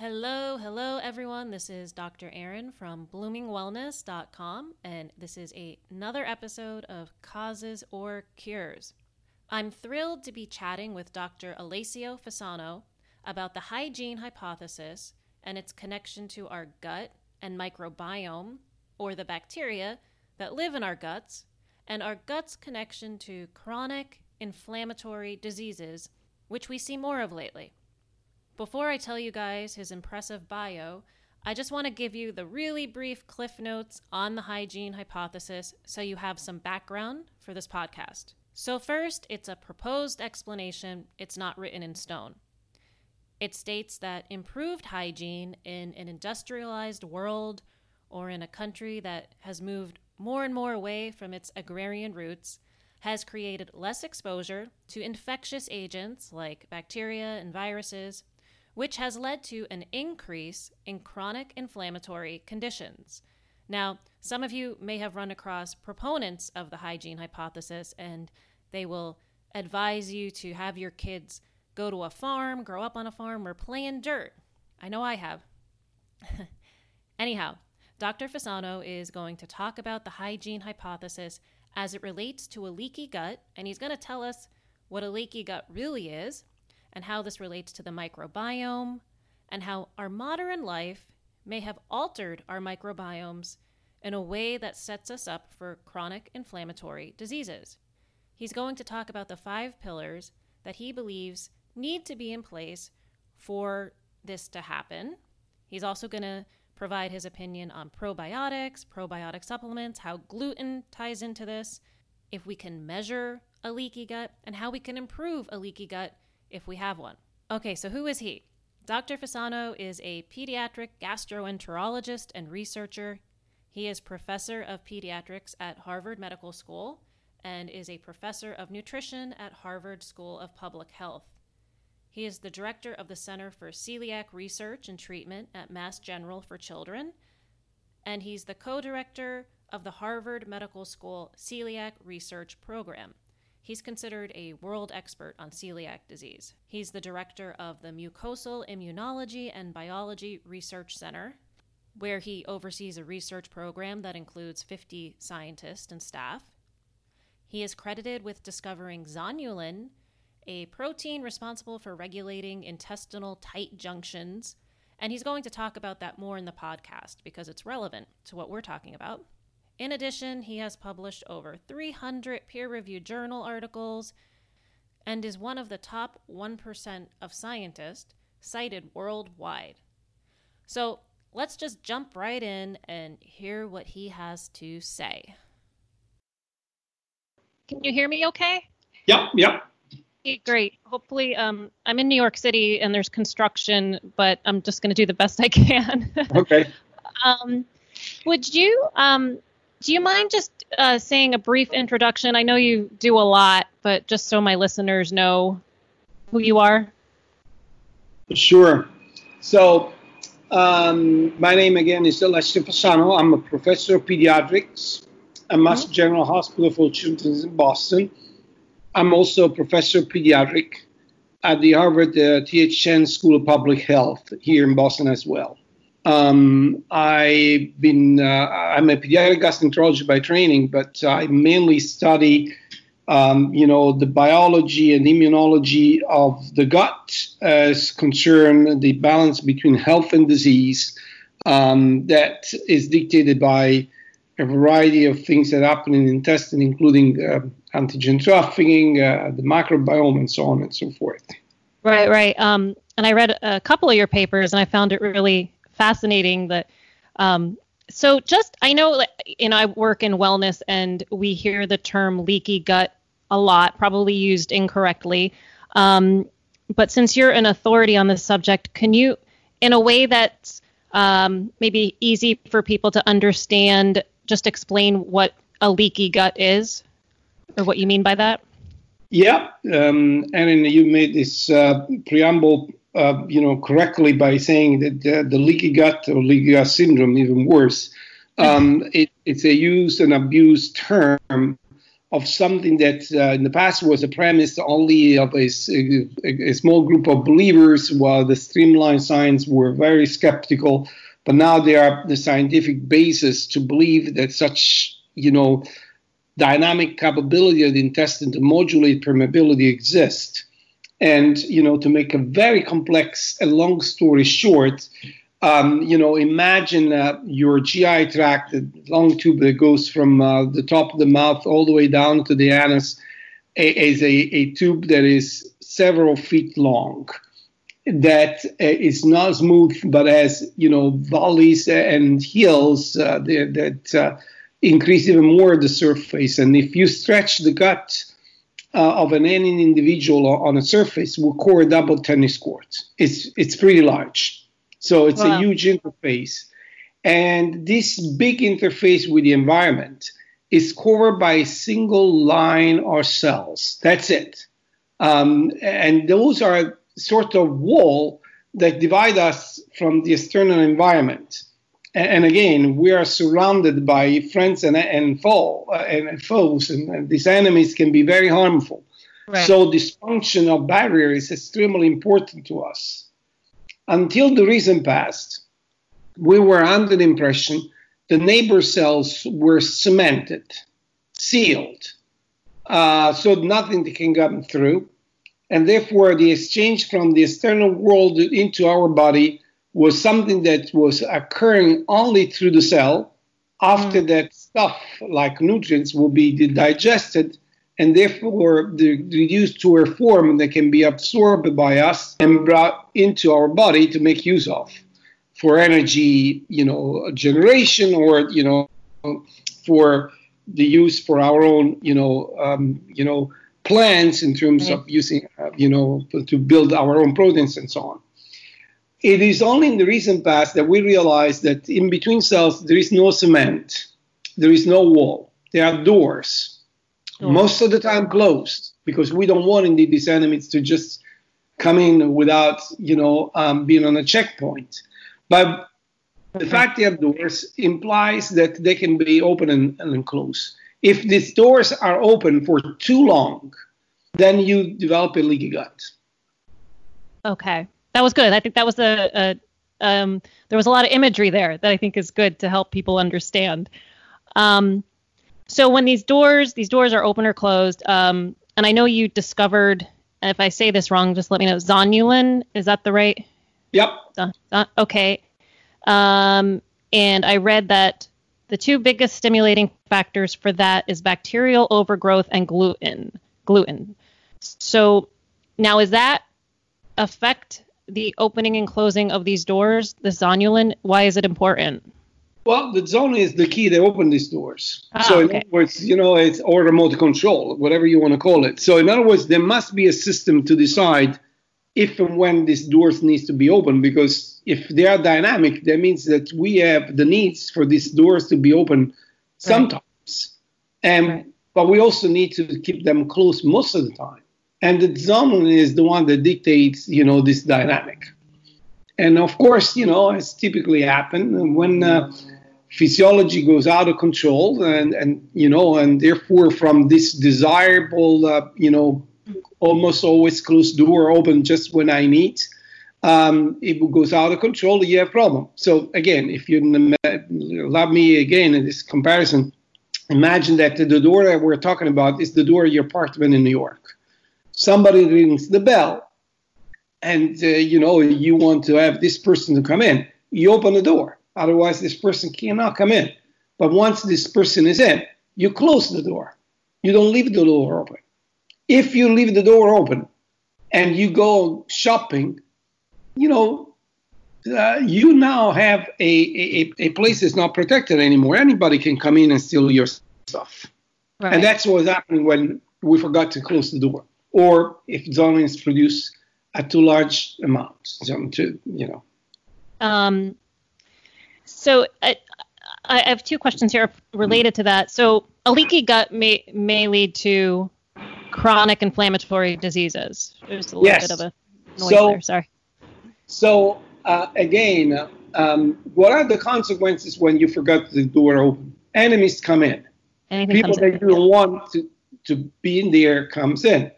Hello, hello everyone. This is Dr. Erin from bloomingwellness.com and this is a, another episode of Causes or Cures. I'm thrilled to be chatting with Dr. Alessio Fasano about the hygiene hypothesis and its connection to our gut and microbiome or the bacteria that live in our guts and our gut's connection to chronic inflammatory diseases which we see more of lately. Before I tell you guys his impressive bio, I just want to give you the really brief cliff notes on the hygiene hypothesis so you have some background for this podcast. So, first, it's a proposed explanation, it's not written in stone. It states that improved hygiene in an industrialized world or in a country that has moved more and more away from its agrarian roots has created less exposure to infectious agents like bacteria and viruses which has led to an increase in chronic inflammatory conditions. Now, some of you may have run across proponents of the hygiene hypothesis, and they will advise you to have your kids go to a farm, grow up on a farm, or play in dirt. I know I have. Anyhow, Dr. Fasano is going to talk about the hygiene hypothesis as it relates to a leaky gut, and he's going to tell us what a leaky gut really is and how this relates to the microbiome, and how our modern life may have altered our microbiomes in a way that sets us up for chronic inflammatory diseases. He's going to talk about the five pillars that he believes need to be in place for this to happen. He's also going to provide his opinion on probiotics, probiotic supplements, how gluten ties into this, if we can measure a leaky gut, and how we can improve a leaky gut if we have one. Okay, so who is he? Dr. Fasano is a pediatric gastroenterologist and researcher. He is professor of pediatrics at Harvard Medical School and is a professor of nutrition at Harvard School of Public Health. He is the director of the Center for Celiac Research and Treatment at Mass General for Children, and he's the co director of the Harvard Medical School Celiac Research Program. He's considered a world expert on celiac disease. He's the director of the Mucosal Immunology and Biology Research Center, where he oversees a research program that includes 50 scientists and staff. He is credited with discovering zonulin, a protein responsible for regulating intestinal tight junctions, and he's going to talk about that more in the podcast because it's relevant to what we're talking about. In addition, he has published over 300 peer reviewed journal articles and is one of the top 1% of scientists cited worldwide. So let's just jump right in and hear what he has to say. Can you hear me okay? Yep, yep. Okay, great. Hopefully, um, I'm in New York City and there's construction, but I'm just going to do the best I can. okay. Um, would you um, do you mind just uh, saying a brief introduction? I know you do a lot, but just so my listeners know who you are. Sure. So, um, my name again is Alessio Fasano. I'm a professor of pediatrics at Mass mm-hmm. General Hospital for Children in Boston. I'm also a professor of pediatric at the Harvard uh, T.H. Chan School of Public Health here in Boston as well. Um, I've been, uh, I'm a pediatric gastroenterologist by training, but I mainly study, um, you know, the biology and immunology of the gut as concern the balance between health and disease um, that is dictated by a variety of things that happen in the intestine, including uh, antigen trafficking, uh, the microbiome, and so on and so forth. Right, right. Um, and I read a couple of your papers, and I found it really fascinating that um, so just i know you know i work in wellness and we hear the term leaky gut a lot probably used incorrectly. Um, but since you're an authority on this subject can you in a way that's um, maybe easy for people to understand just explain what a leaky gut is or what you mean by that? Yeah um, and you made this uh, preamble uh, you know, correctly by saying that uh, the leaky gut or leaky gut syndrome, even worse, um, it, it's a used and abused term of something that uh, in the past was a premise only of a, a, a, small group of believers, while the streamlined science were very skeptical. But now there are the scientific basis to believe that such, you know, dynamic capability of the intestine to modulate permeability exists. And, you know, to make a very complex and long story short, um, you know, imagine uh, your GI tract, the long tube that goes from uh, the top of the mouth all the way down to the anus, is a, a, tube that is several feet long, that uh, is not smooth, but has, you know, valleys and hills uh, that, uh, increase even more the surface. And if you stretch the gut uh, of an any individual on a surface, will core a double tennis court. It's, it's pretty large. So it's wow. a huge interface. And this big interface with the environment is covered by a single line or cells. That's it. Um, and those are sort of wall that divide us from the external environment. And, again, we are surrounded by friends and, and, foe, uh, and foes, and, and, these enemies can be very harmful. Right. So this function of barrier is extremely important to us until the recent past, we were under the impression the neighbor cells were cemented, sealed, uh, so nothing can come through. And therefore, the exchange from the external world into our body was something that was occurring only through the cell. After mm. that stuff, like nutrients, will be digested and therefore reduced to a form that can be absorbed by us and brought into our body to make use of for energy, you know, generation or you know, for the use for our own, you know, um, you know, plants in terms of using, uh, you know, to build our own proteins and so on. It is only in the recent past that we realize that in between cells there is no cement, there is no wall, there are doors Oh. Most of the time closed because we don't want indeed these enemies to just come in without, you know, um, being on a checkpoint. But the fact they have doors implies that they can be open and, and close. If these doors are open for too long, then you develop a leaky gut. Okay, that was good. I think that was a, a um, there was a lot of imagery there that I think is good to help people understand. Um, so when these doors, these doors are open or closed, um, and I know you discovered, if I say this wrong, just let me know. Zonulin, is that the right? Yep. okay. Um, and I read that the two biggest stimulating factors for that is bacterial overgrowth and gluten. Gluten. So now, is that affect the opening and closing of these doors? The zonulin. Why is it important? Well, the zone is the key that open these doors. Ah, so in okay. other words, you know, it's or remote control, whatever you want to call it. So in other words, there must be a system to decide if and when these doors needs to be open because if they are dynamic, that means that we have the needs for these doors to be open sometimes. Right. And right. but we also need to keep them closed most of the time. And the zone is the one that dictates, you know, this dynamic. And of course, you know, as typically happen when uh, physiology goes out of control and, and you know and therefore from this desirable uh, you know almost always closed door open just when i need um, it goes out of control you have problem so again if you love me again in this comparison imagine that the door that we're talking about is the door of your apartment in new york somebody rings the bell and uh, you know you want to have this person to come in you open the door Otherwise, this person cannot come in. But once this person is in, you close the door. You don't leave the door open. If you leave the door open and you go shopping, you know, uh, you now have a, a, a place that's not protected anymore. Anybody can come in and steal your stuff. Right. And that's what's happening when we forgot to close the door. Or if zonulin is produced at too large amount, to, you know. Um, so I, I have two questions here related to that. So a leaky gut may may lead to chronic inflammatory diseases. There's a little yes. bit of a noise so, there. Sorry. So uh, again, um, what are the consequences when you forgot the door open? Enemies come in. Anything People that you don't want to to be in there comes in.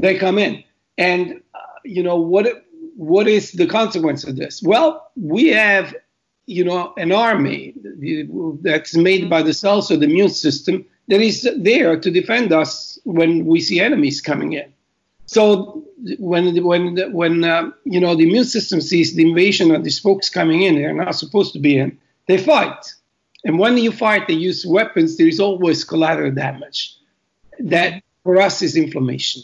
They come in, and uh, you know what? What is the consequence of this? Well, we have you know an army that's made by the cells of the immune system that is there to defend us when we see enemies coming in. So when when when uh, you know the immune system sees the invasion of these folks coming in, they're not supposed to be in. They fight, and when you fight, they use weapons. There is always collateral damage. That for us is inflammation.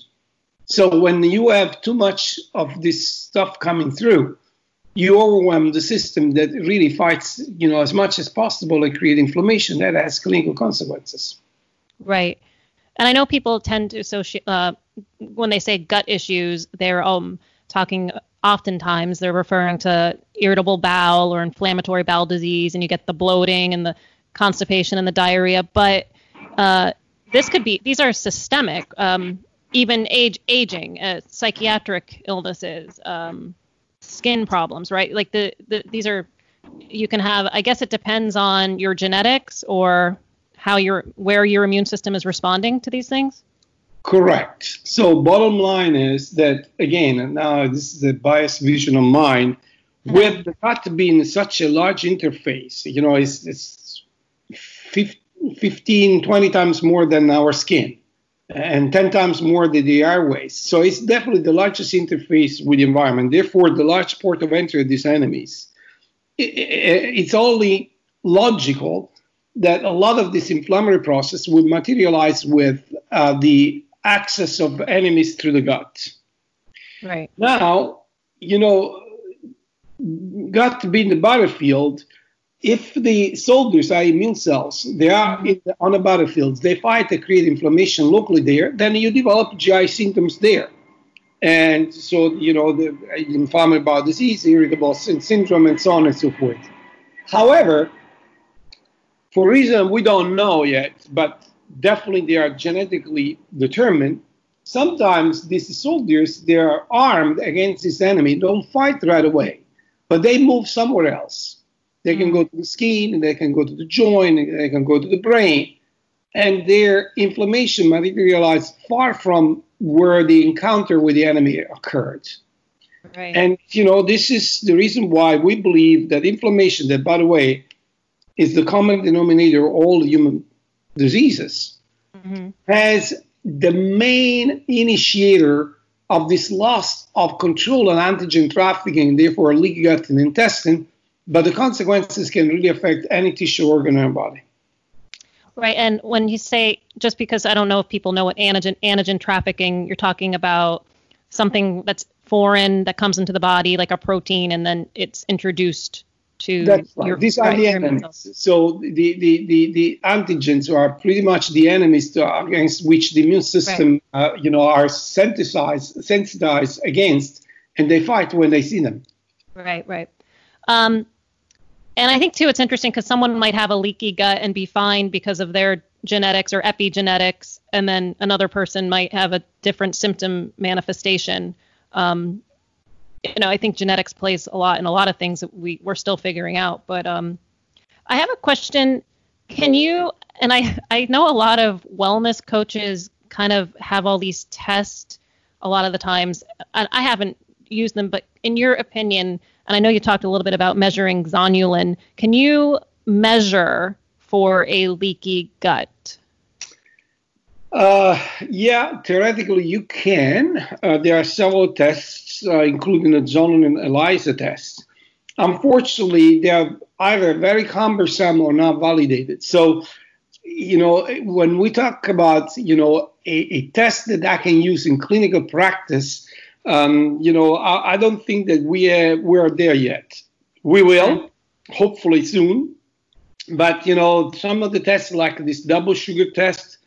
So when you have too much of this stuff coming through, you overwhelm the system that really fights, you know, as much as possible and create inflammation. That has clinical consequences. Right. And I know people tend to associate uh, when they say gut issues, they're um talking oftentimes they're referring to irritable bowel or inflammatory bowel disease, and you get the bloating and the constipation and the diarrhea. But uh, this could be these are systemic, um, even age aging, uh, psychiatric illnesses, um, skin problems, right? Like the, the these are you can have. I guess it depends on your genetics or how your where your immune system is responding to these things? Correct. So bottom line is that again, and now this is a biased vision of mine, mm-hmm. with the gut being such a large interface, you know, it's, it's 15, 20 times more than our skin and 10 times more than the airways. So it's definitely the largest interface with the environment. Therefore, the large port of entry of these enemies. It, it, it's only logical that a lot of this inflammatory process would materialize with uh, the access of enemies through the gut. Right. Now, you know, gut being the battlefield, if the soldiers are immune cells, they are mm-hmm. the, on the battlefields, they fight, they create inflammation locally there, then you develop GI symptoms there. And so, you know, the inflammatory bowel disease, irritable syndrome, and so on and so forth. However, for reason we don't know yet, but definitely they are genetically determined. Sometimes these soldiers, they are armed against this enemy, don't fight right away, but they move somewhere else. They can go to the skin, they can go to the joint, they can go to the brain, and their inflammation materializes far from where the encounter with the enemy occurred. Right. And you know, this is the reason why we believe that inflammation, that by the way, is the common denominator of all human diseases, mm-hmm. has the main initiator of this loss of control and antigen trafficking, therefore leaky gut and intestine, but the consequences can really affect any tissue organ in our body. Right, and when you say just because I don't know if people know what antigen antigen trafficking, you're talking about something that's foreign that comes into the body, like a protein, and then it's introduced to That's right. your, These are the enemies. So the, the, the, the antigens are pretty much the enemies to, against which the immune system, right. uh, you know, are sensitized, sensitized against, and they fight when they see them. Right, right. Um, and I think too, it's interesting because someone might have a leaky gut and be fine because of their genetics or epigenetics, and then another person might have a different symptom manifestation. Um, you know, I think genetics plays a lot in a lot of things that we we're still figuring out. But um, I have a question. Can you? And I I know a lot of wellness coaches kind of have all these tests a lot of the times. I, I haven't used them, but in your opinion, and I know you talked a little bit about measuring zonulin. Can you measure for a leaky gut? Uh, yeah, theoretically you can. Uh, there are several tests uh, including the zonulin ELISA test. Unfortunately, they are either very cumbersome or not validated. So, you know, when we talk about, you know, a, a test that I can use in clinical practice, um, you know, I, I, don't think that we are, we are there yet. We will, hopefully soon. But, you know, some of the tests like this double sugar test,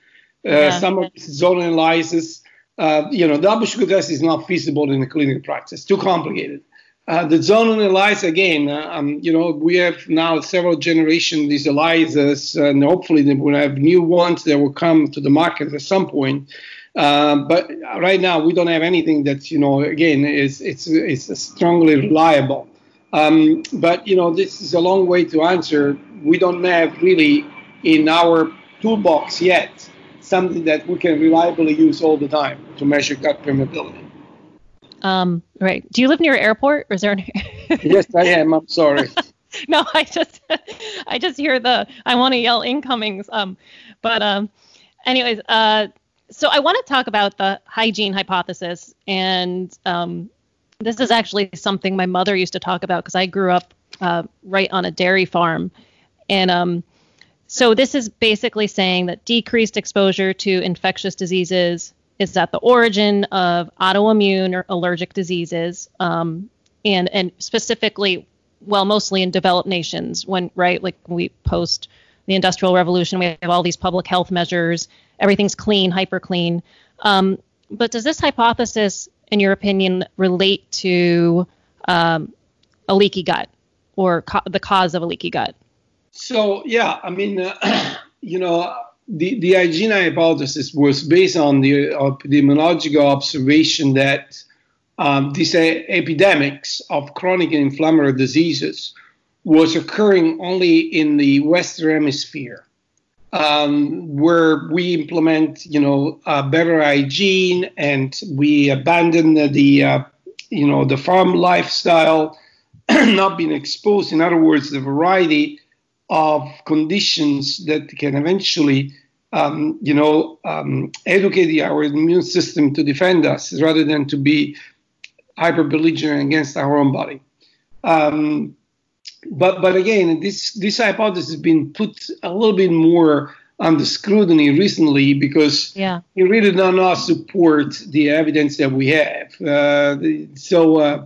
uh, yeah. some of these zone ELISAs, uh, you know, double sugar test is not feasible in the clinical practice. Too complicated. Uh, the zone ELISA again, uh, um, you know, we have now several generations these ELISAs, and hopefully we will have new ones that will come to the market at some point. Uh, but right now we don't have anything that's, you know, again, is it's it's strongly reliable. Um, but you know, this is a long way to answer. We don't have really in our toolbox yet something that we can reliably use all the time to measure gut permeability. Um, right. Do you live near an airport, or is there? An... yes, I am. I'm sorry. no, I just, I just hear the, I want to yell incomings. Um, but um, anyways, uh, so I want to talk about the hygiene hypothesis, and um, this is actually something my mother used to talk about because I grew up uh, right on a dairy farm, and um, so this is basically saying that decreased exposure to infectious diseases is at the origin of autoimmune or allergic diseases, um, and and specifically, well, mostly in developed nations. When right, like we post the Industrial Revolution, we have all these public health measures. Everything's clean, hyper clean. Um, but does this hypothesis, in your opinion, relate to um, a leaky gut or co- the cause of a leaky gut? So yeah, I mean, uh, you know, the the hygiene hypothesis was based on the epidemiological observation that um, these epidemics of chronic inflammatory diseases was occurring only in the Western Hemisphere, um, where we implement, you know, uh, better hygiene and we abandon the, the uh, you know, the farm lifestyle, not being exposed. In other words, the variety of conditions that can eventually, um, you know, um, educate our immune system to defend us rather than to be hyper belligerent against our own body. Um, but but again, this this hypothesis has been put a little bit more under scrutiny recently because yeah. it really does not support the evidence that we have. Uh, so uh,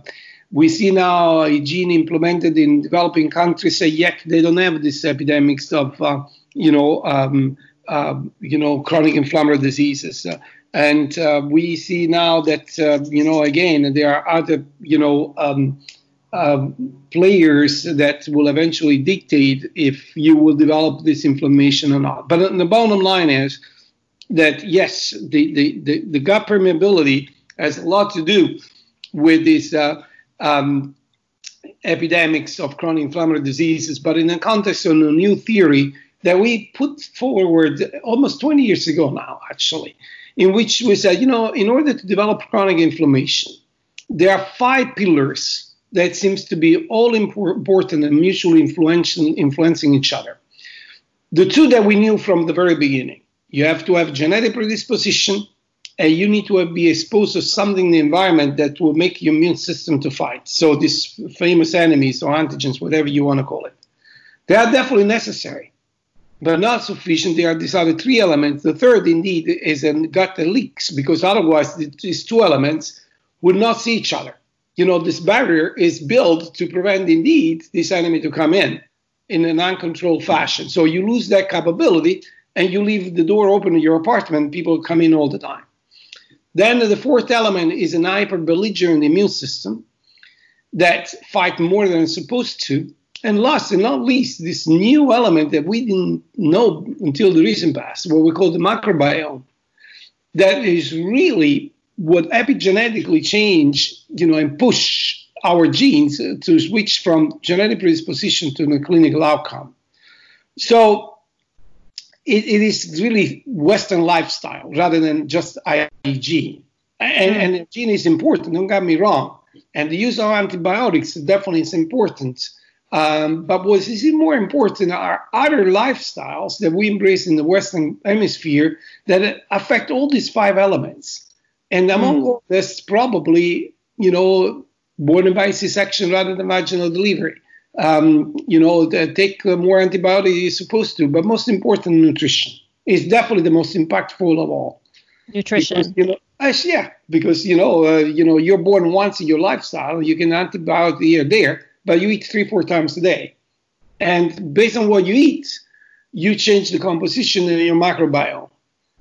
we see now hygiene implemented in developing countries, yet they don't have these epidemics of, uh, you know, um, uh, you know, chronic inflammatory diseases. Uh, and uh, we see now that, uh, you know, again, there are other, you know, um, uh, players that will eventually dictate if you will develop this inflammation or not. But the bottom line is that yes, the, the, the, the gut permeability has a lot to do with this um, epidemics of chronic inflammatory diseases, but in the context of a new theory that we put forward almost 20 years ago now, actually, in which we said, you know, in order to develop chronic inflammation, there are five pillars that seems to be all important and mutually influencing each other. The two that we knew from the very beginning, you have to have genetic predisposition and you need to be exposed to something in the environment that will make your immune system to fight. So these famous enemies or antigens, whatever you want to call it, they are definitely necessary, but not sufficient. There are these other three elements. The third, indeed, is a gut leaks because otherwise these two elements would not see each other. You know, this barrier is built to prevent, indeed, this enemy to come in in an uncontrolled fashion. So you lose that capability and you leave the door open in your apartment, people come in all the time. Then the fourth element is an hyper-belligerent immune system that fight more than it's supposed to. And last and not least, this new element that we didn't know until the recent past, what we call the microbiome, that is really what epigenetically change, you know, and push our genes to switch from genetic predisposition to the clinical outcome. So it, it is really Western lifestyle rather than just hygiene. And, and hygiene is important, don't get me wrong. And the use of antibiotics definitely is important. Um, but what is more important are other lifestyles that we embrace in the Western Hemisphere that affect all these five elements. And among mm. all this, probably, you know, born by C-section rather than vaginal delivery um, you know, take more antibiotics you're supposed to. But most important, nutrition is definitely the most impactful of all. Nutrition. Because, you know, yeah, because you know, uh, you know, you're born once in your lifestyle. You can antibiotic here there, but you eat three, four times a day, and based on what you eat, you change the composition in your microbiome.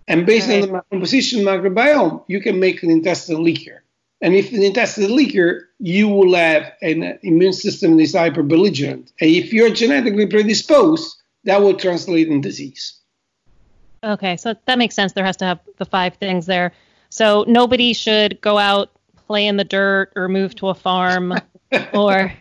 And based right. on the composition microbiome, you can make an intestinal leaker. And if the intestinal leaker, you will have an immune system that is hyper-belligerent. And if you're genetically predisposed, that will translate in disease. Okay, so that makes sense. There has to have the five things there. So nobody should go out, play in the dirt, or move to a farm, or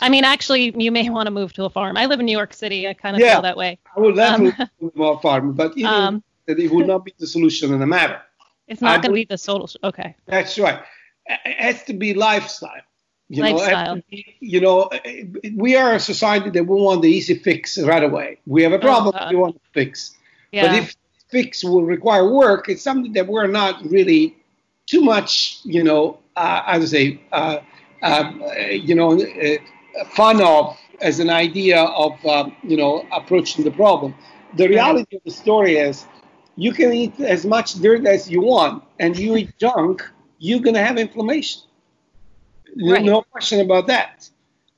I mean, actually, you may want to move to a farm. I live in New York City. I kind of yeah, feel that way. I would definitely um, move to a farm, but you know, um, that it will not be the solution in the matter. It's not going to be the solution. Okay. That's right. It has to be lifestyle. You lifestyle. Know, be, you know, we are a society that we want the easy fix right away. We have a problem uh, we want to fix. Yeah. But if fix will require work, it's something that we're not really too much, you know, uh, I would say, uh, uh, you know, uh, fun of as an idea of, um, you know, approaching the problem. The reality of the story is you can eat as much dirt as you want and you eat junk, you're going to have inflammation. Right. No question about that.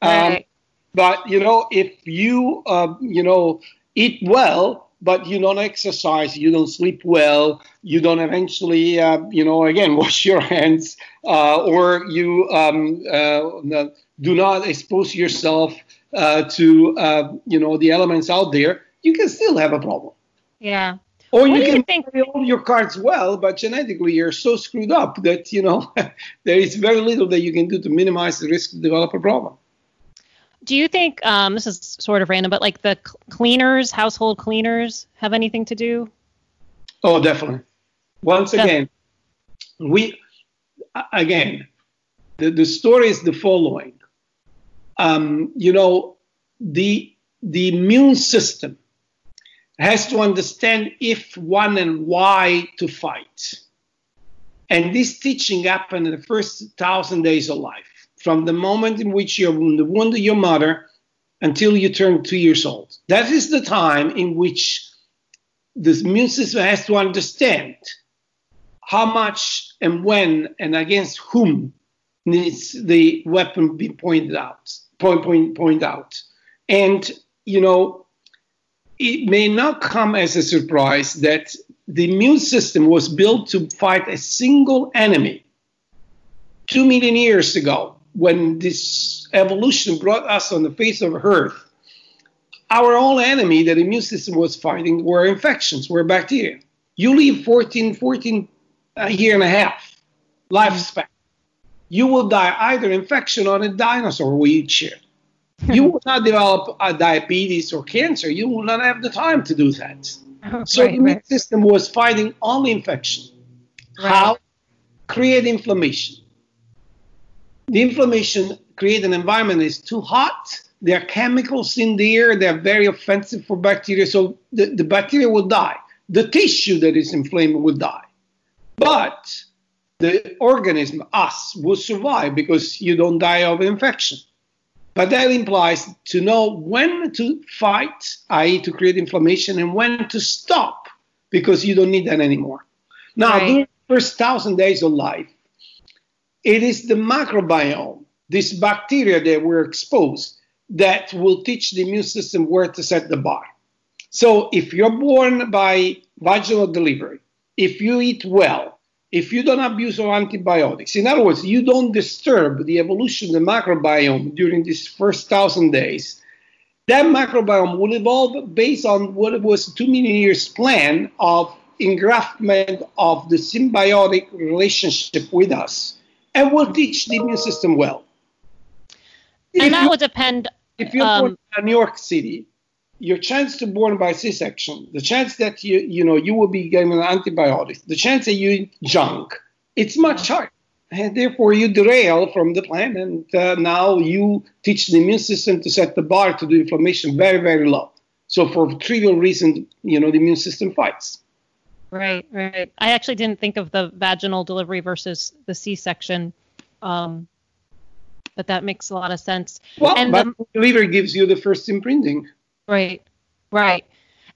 Um, right. Um, but, you know, if you, uh, you know, eat well, but you don't exercise, you don't sleep well, you don't eventually, uh, you know, again, wash your hands, uh, or you um, uh, do not expose yourself uh, to, uh, you know, the elements out there, you can still have a problem. Yeah. Or what you can you think? play all your cards well, but genetically you're so screwed up that you know there is very little that you can do to minimize the risk to develop a problem. Do you think um, this is sort of random, but like the cleaners, household cleaners, have anything to do? Oh, definitely. Once again, we again the the story is the following. Um, you know, the the immune system has to understand if, when, and why to fight. And this teaching happened in the first thousand days of life, from the moment in which you're the womb of your mother until you turn two years old. That is the time in which the immune system has to understand how much and when and against whom needs the weapon be pointed out, point, point, point out. And, you know, it may not come as a surprise that the immune system was built to fight a single enemy. Two million years ago, when this evolution brought us on the face of Earth, our only enemy that the immune system was fighting were infections, were bacteria. You live 14, 14 a year and a half lifespan. You will die either infection or a dinosaur will eat you you will not develop a diabetes or cancer. You will not have the time to do that. Oh, so right, the immune right. system was fighting only infection. Right. How? Create inflammation. The inflammation create an environment that is too hot. There are chemicals in the air. They're very offensive for bacteria. So the, the bacteria will die. The tissue that is inflamed will die. But the organism, us, will survive because you don't die of infection. But that implies to know when to fight, i.e., to create inflammation, and when to stop because you don't need that anymore. Now, right. during the first thousand days of life, it is the microbiome, this bacteria that we're exposed, that will teach the immune system where to set the bar. So, if you're born by vaginal delivery, if you eat well, if you don't abuse of antibiotics, in other words, you don't disturb the evolution of the microbiome during these first thousand days, that microbiome will evolve based on what was a two million years plan of engraftment of the symbiotic relationship with us and will teach the immune system well. And if that you, would depend. If you're um, born in New York City, your chance to born by C-section, the chance that you you know you will be given antibiotics, the chance that you eat junk, it's much higher. And therefore, you derail from the plan, and uh, now you teach the immune system to set the bar to do inflammation very, very low. So, for trivial reasons, you know, the immune system fights. Right, right. I actually didn't think of the vaginal delivery versus the C-section, um, but that makes a lot of sense. Well, and the delivery gives you the first imprinting. Right. Right.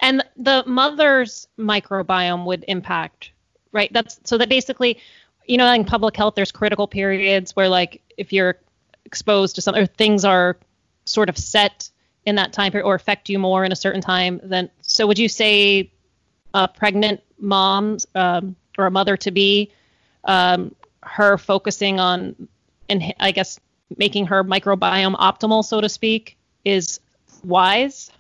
And the mother's microbiome would impact, right? That's so that basically, you know, in public health, there's critical periods where, like, if you're exposed to something, or things are sort of set in that time period or affect you more in a certain time, then so would you say a pregnant mom um, or a mother to be, um, her focusing on, and I guess making her microbiome optimal, so to speak, is wise?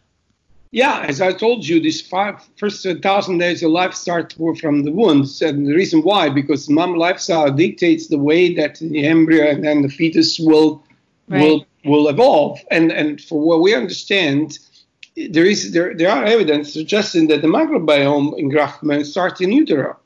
Yeah, as I told you, these five first thousand days of life start from the wounds, and the reason why because mom lifestyle dictates the way that the embryo and then the fetus will right. will will evolve. And and for what we understand, there is there there are evidence suggesting that the microbiome engraftment starts in utero,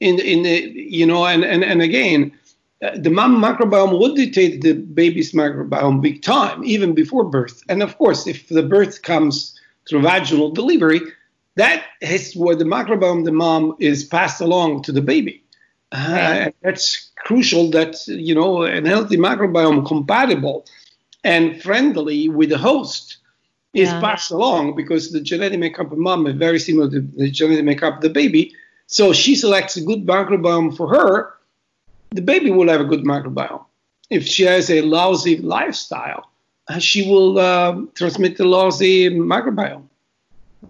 in in the you know and and and again. Uh, the mom microbiome would dictate the baby's microbiome big time, even before birth. And of course, if the birth comes through vaginal delivery, that is where the microbiome the mom is passed along to the baby. Uh, that's crucial that you know a healthy microbiome compatible and friendly with the host is yeah. passed along because the genetic makeup of mom is very similar to the genetic makeup of the baby. So she selects a good microbiome for her, the baby will have a good microbiome. If she has a lousy lifestyle, she will uh, transmit the lousy microbiome.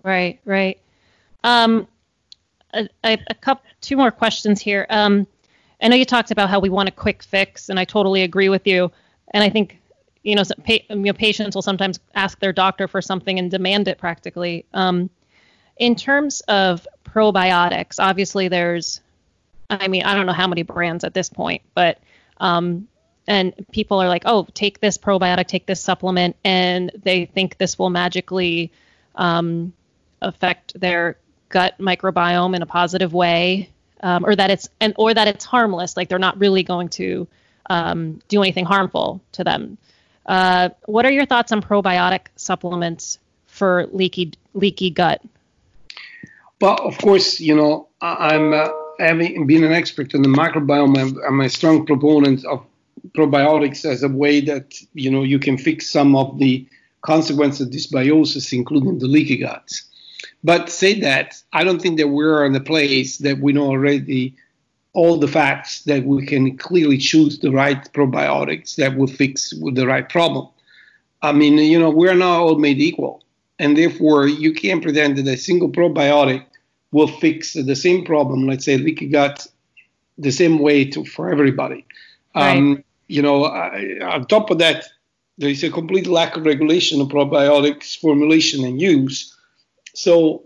Right, right. Um, a, a, couple, two more questions here. Um, I know you talked about how we want a quick fix, and I totally agree with you. And I think you know, pa- you know patients will sometimes ask their doctor for something and demand it practically. Um, in terms of probiotics, obviously there's, I mean, I don't know how many brands at this point, but um, and people are like, oh, take this probiotic, take this supplement, and they think this will magically um, affect their gut microbiome in a positive way, um, or that it's and or that it's harmless, like they're not really going to um, do anything harmful to them. Uh, what are your thoughts on probiotic supplements for leaky leaky gut? Well, of course, you know I'm uh, having been an expert in the microbiome. I'm, I'm a strong proponent of probiotics as a way that you know you can fix some of the consequences of dysbiosis, including the leaky guts. But say that I don't think that we're in a place that we know already all the facts that we can clearly choose the right probiotics that will fix the right problem. I mean, you know, we're not all made equal, and therefore you can't pretend that a single probiotic will fix the same problem. Let's say leaky gut, the same way to for everybody. Right. Um, you know, I, on top of that, there is a complete lack of regulation of probiotics formulation and use. So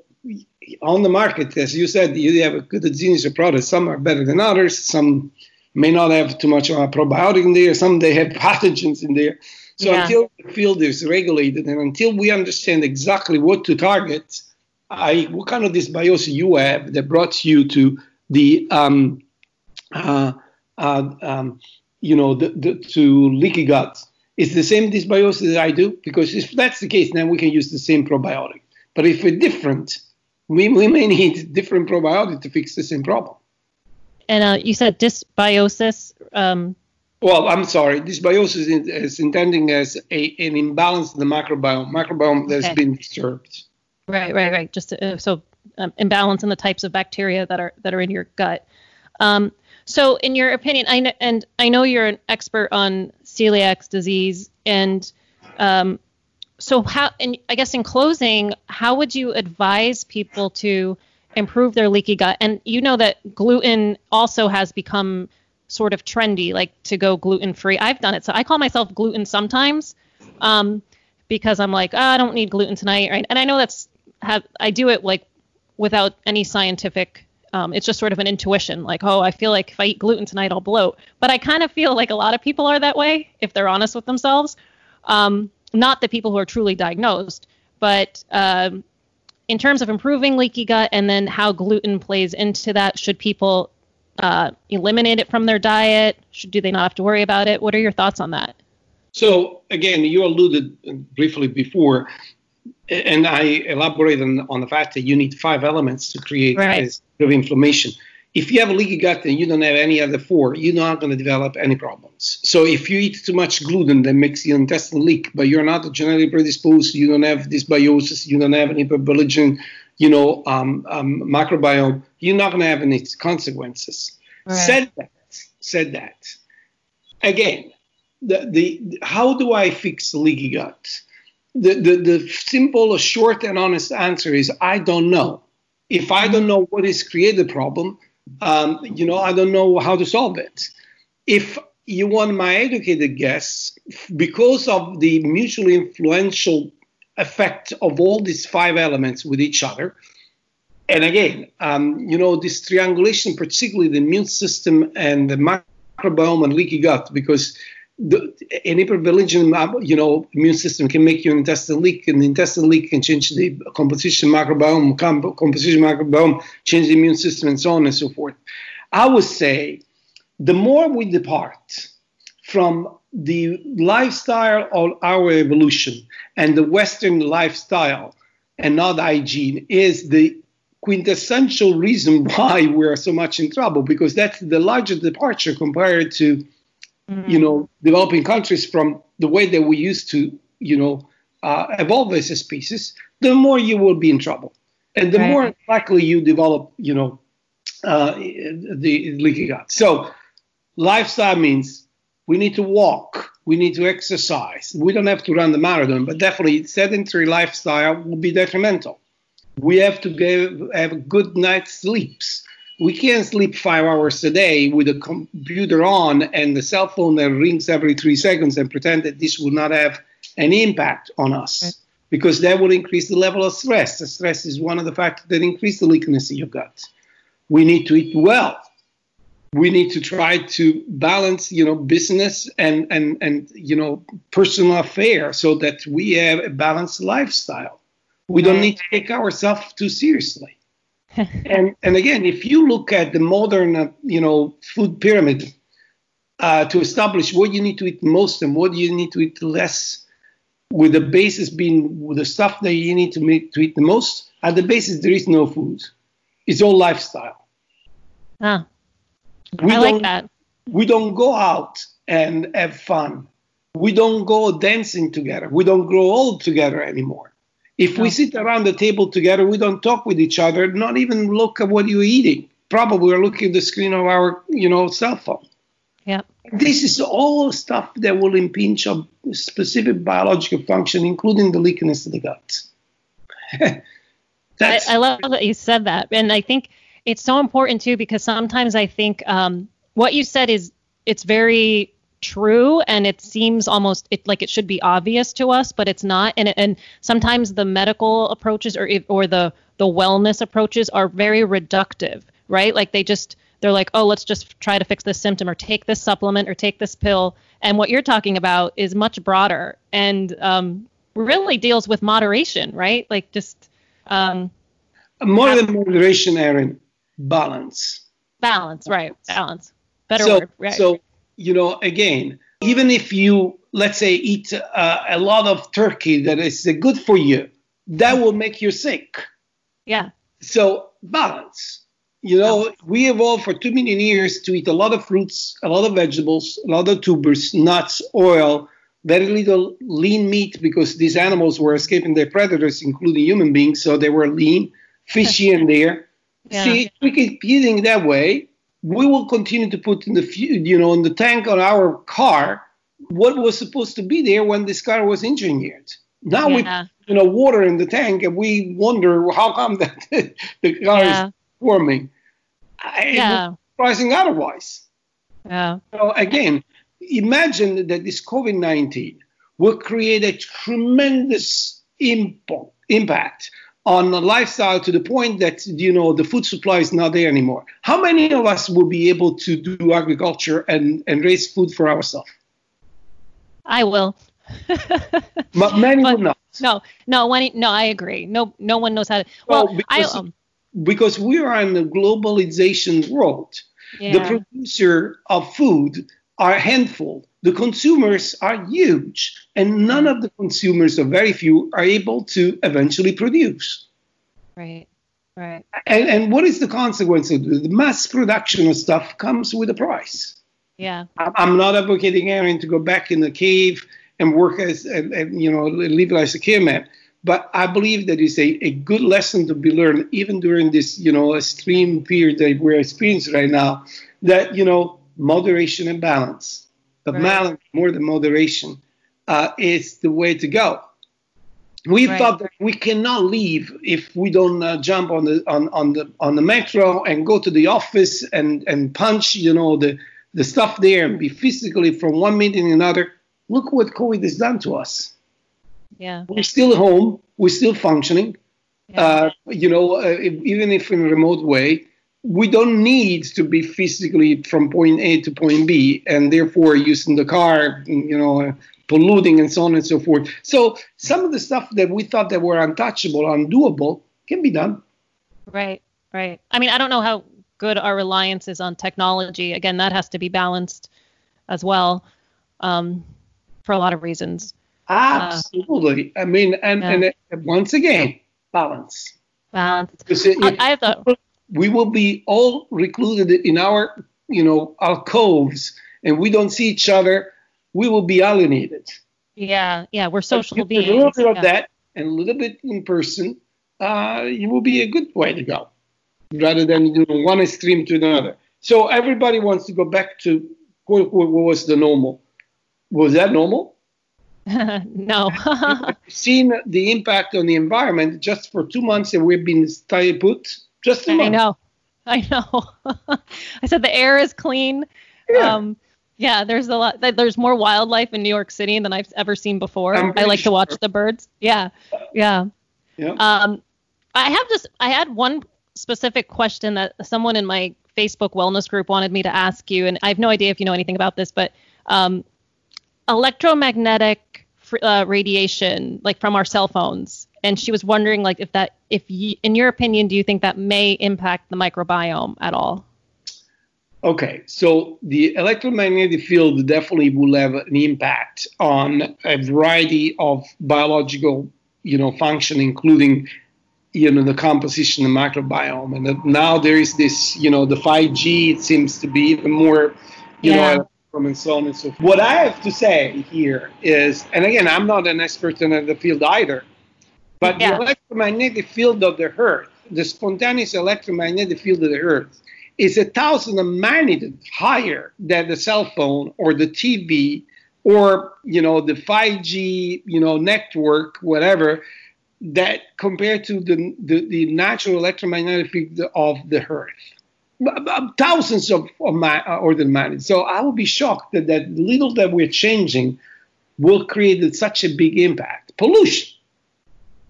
on the market, as you said, you have a good genius of products. Some are better than others. Some may not have too much of a probiotic in there. Some they have pathogens in there. So yeah. until the field is regulated and until we understand exactly what to target, I, what kind of dysbiosis you have that brought you to the um, uh, uh, um, you know the, the, to leaky gut is the same dysbiosis that I do because if that's the case, then we can use the same probiotic. But if we're different, we, we may need different probiotic to fix the same problem. And uh, you said dysbiosis. Um... Well, I'm sorry. Dysbiosis is, is intending as a, an imbalance in the microbiome, microbiome that okay. been disturbed. Right, right, right. Just to, uh, so um, imbalance in the types of bacteria that are that are in your gut. Um, so, in your opinion, I and I know you're an expert on celiac disease, and um, so how and i guess in closing how would you advise people to improve their leaky gut? And you know that gluten also has become sort of trendy like to go gluten free i've done it so i call myself gluten sometimes um, because i'm like oh, i don't need gluten tonight right? And i know that's have i do it like without any scientific um, it's just sort of an intuition like oh i feel like if i eat gluten tonight i'll bloat but i kind of feel like a lot of people are that way if they're honest with themselves um, not the people who are truly diagnosed, but um, in terms of improving leaky gut and then how gluten plays into that, should people uh, eliminate it from their diet? Should do they not have to worry about it? What are your thoughts on that? So again, you alluded briefly before, and I elaborate on, on the fact that you need five elements to create right. of inflammation if you have a leaky gut and you don't have any other four, you're not going to develop any problems. So if you eat too much gluten that makes your intestine leak, but you're not genetically predisposed, you don't have dysbiosis, you don't have any hyper-belligerent, you know, um, um, microbiome, you're not going to have any consequences. Right. Said that, said that. Again, the, the how do I fix leaky gut? The, the, the simple, short, and honest answer is I don't know. If I don't know what is created the problem, um, you know, I don't know how to solve it. If you want my educated guess, because of the mutually influential effect of all these five elements with each other, and again, um, you know, this triangulation, particularly the immune system and the microbiome and leaky gut, because the, an hypervigilant, you know, immune system can make your intestine leak, and the intestine leak can change the composition microbiome, comp- composition microbiome, change the immune system, and so on and so forth. I would say the more we depart from the lifestyle of our evolution and the Western lifestyle and not hygiene is the quintessential reason why we're so much in trouble because that's the larger departure compared to mm-hmm. you know developing countries from the way that we used to you know uh, evolve as a species the more you will be in trouble and the right. more likely you develop you know uh, the leaky gut so lifestyle means we need to walk we need to exercise we don't have to run the marathon but definitely sedentary lifestyle will be detrimental we have to get, have good night's sleeps. We can't sleep five hours a day with a computer on and the cell phone that rings every three seconds and pretend that this will not have an impact on us right. because that will increase the level of stress. The stress is one of the factors that increase the leakiness in your gut. We need to eat well. We need to try to balance, you know, business and and and you know personal affair so that we have a balanced lifestyle. We don't need to take ourselves too seriously. and and again, if you look at the modern, uh, you know, food pyramid uh, to establish what you need to eat most and what you need to eat less, with the basis being the stuff that you need to make to eat the most, at the basis there is no food. It's all lifestyle. Ah, we I like that. We don't go out and have fun. We don't go dancing together. We don't grow old together anymore. If we sit around the table together, we don't talk with each other, not even look at what you're eating. Probably we're looking at the screen of our, you know, cell phone. Yeah. This is all stuff that will impinge on specific biological function, including the leakiness of the gut. I, I, love that you said that, and I think it's so important too because sometimes I think um, what you said is it's very true and it seems almost it like it should be obvious to us but it's not and and sometimes the medical approaches or or the the wellness approaches are very reductive right? Like they just they're like oh let's just try to fix this symptom or take this supplement or take this pill. And what you're talking about is much broader and um, really deals with moderation right? Like just um, more than moderation Erin balance. Balance right balance. Better so, word right. so you know, again, even if you, let's say, eat uh, a lot of turkey that is good for you, that will make you sick. Yeah. So balance. You know, we evolved for two million years to eat a lot of fruits, a lot of vegetables, a lot of tubers, nuts, oil, very little lean meat because these animals were escaping their predators, including human beings, so they were lean, fishy in there. Yeah. See, we keep eating that way, we will continue to put in the you know in the tank on our car what was supposed to be there when this car was engineered. Now yeah. we you know water in the tank and we wonder how come that the car yeah. is warming. Yeah. Surprising otherwise. Yeah. So again, imagine that this COVID-19 will create a tremendous impact on the lifestyle to the point that you know the food supply is not there anymore. How many of us will be able to do agriculture and, and raise food for ourselves? I will. but many but, will not. No, no, when, no, I agree. No, no one knows how to. Well, well because, I, um, because we are in a globalization world. Yeah. The producer of food are a handful the consumers are huge, and none of the consumers, or very few, are able to eventually produce. Right. Right. And, and what is the consequence of the mass production of stuff comes with a price. Yeah. I'm not advocating Erin to go back in the cave and work as, and, and you know, live as a caveman. But I believe that is a, a good lesson to be learned, even during this, you know, extreme period that we're experiencing right now, that, you know, moderation and balance but right. more than moderation uh, is the way to go. We right. thought that we cannot leave if we don't uh, jump on the on, on the on the metro and go to the office and and punch you know the the stuff there and be physically from one meeting to another. Look what COVID has done to us. Yeah, we're still home. We're still functioning. Yeah. Uh, you know, uh, even if in a remote way, we don't need to be physically from point A to point B, and therefore using the car, you know, polluting and so on and so forth. So some of the stuff that we thought that were untouchable, undoable, can be done. Right, right. I mean, I don't know how good our reliance is on technology. Again, that has to be balanced as well um, for a lot of reasons. Absolutely. Uh, I mean, and, yeah. and once again, balance. Balance. I, I have the, we will be all recluded in our, you know, alcoves, and we don't see each other. We will be alienated. Yeah, yeah, we're social beings. A little bit yeah. of that and a little bit in person. Uh, it will be a good way to go, rather than you know, one extreme to another. So everybody wants to go back to what, what was the normal. Was that normal? no. seen the impact on the environment just for two months and we've been stay put. Just I know. I know. I said the air is clean. Yeah. Um, yeah, there's a lot. There's more wildlife in New York City than I've ever seen before. I like sure. to watch the birds. Yeah, yeah. Yeah. Um, I have just I had one specific question that someone in my Facebook wellness group wanted me to ask you, and I have no idea if you know anything about this, but um, electromagnetic uh, radiation, like from our cell phones, and she was wondering like if that if you, in your opinion do you think that may impact the microbiome at all okay so the electromagnetic field definitely will have an impact on a variety of biological you know function including you know the composition of the microbiome and now there is this you know the 5g it seems to be even more you yeah. know and so on and so forth. What I have to say here is, and again, I'm not an expert in the field either, but yeah. the electromagnetic field of the Earth, the spontaneous electromagnetic field of the Earth, is a thousand magnitude higher than the cell phone or the TV or you know the 5G you know network whatever that compared to the the, the natural electromagnetic field of the Earth thousands of, of my uh, order magnitude. So I will be shocked that that little that we're changing will create such a big impact. Pollution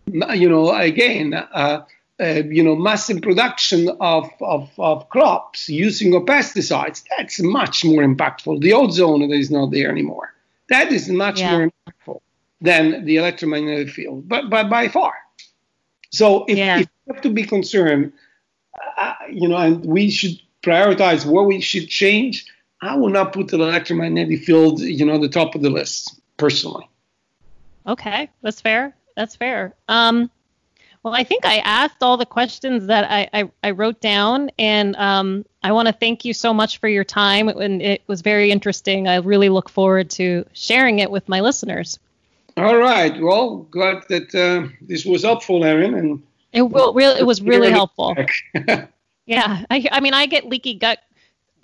you know, again, uh, uh, you know, massive production of, of, of, crops using of pesticides, that's much more impactful. The ozone is not there anymore. That is much yeah. more impactful than the electromagnetic field, but, but by far. So if, yeah. if you have to be concerned, uh, you know, and we should prioritize what we should change, I will not put the electromagnetic field, you know, the top of the list personally. Okay, that's fair that's fair. Um, well, I think I asked all the questions that I, I, I wrote down, and um, I want to thank you so much for your time. And it was very interesting. I really look forward to sharing it with my listeners. All right. Well, glad that uh, this was helpful, Erin. And it will really it was really helpful. yeah, I, I mean, I get leaky gut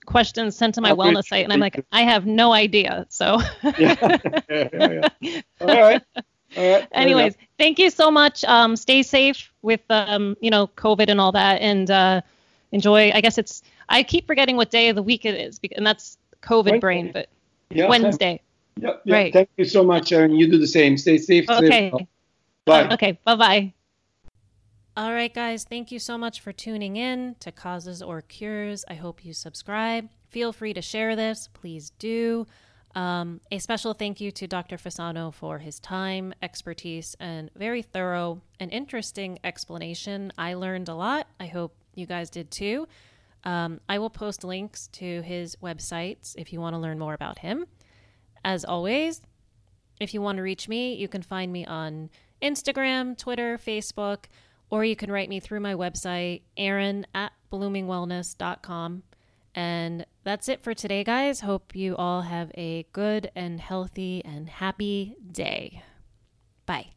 questions sent to my wellness site, and I'm like, I have no idea. So. yeah, yeah, yeah, yeah. All right. Anyways, thank you so much. Um, stay safe with um, you know, COVID and all that, and uh, enjoy. I guess it's. I keep forgetting what day of the week it is, and that's COVID Wednesday. brain, but yeah, Wednesday. Yep, yep. Right. Thank you so much, and you do the same. Stay safe. Okay. Safe. Bye. okay. Bye bye. All right, guys, thank you so much for tuning in to Causes or Cures. I hope you subscribe. Feel free to share this. Please do. Um, a special thank you to Dr. Fasano for his time, expertise, and very thorough and interesting explanation. I learned a lot. I hope you guys did too. Um, I will post links to his websites if you want to learn more about him. As always, if you want to reach me, you can find me on Instagram, Twitter, Facebook, or you can write me through my website, Erin at bloomingwellness.com. And that's it for today, guys. Hope you all have a good and healthy and happy day. Bye.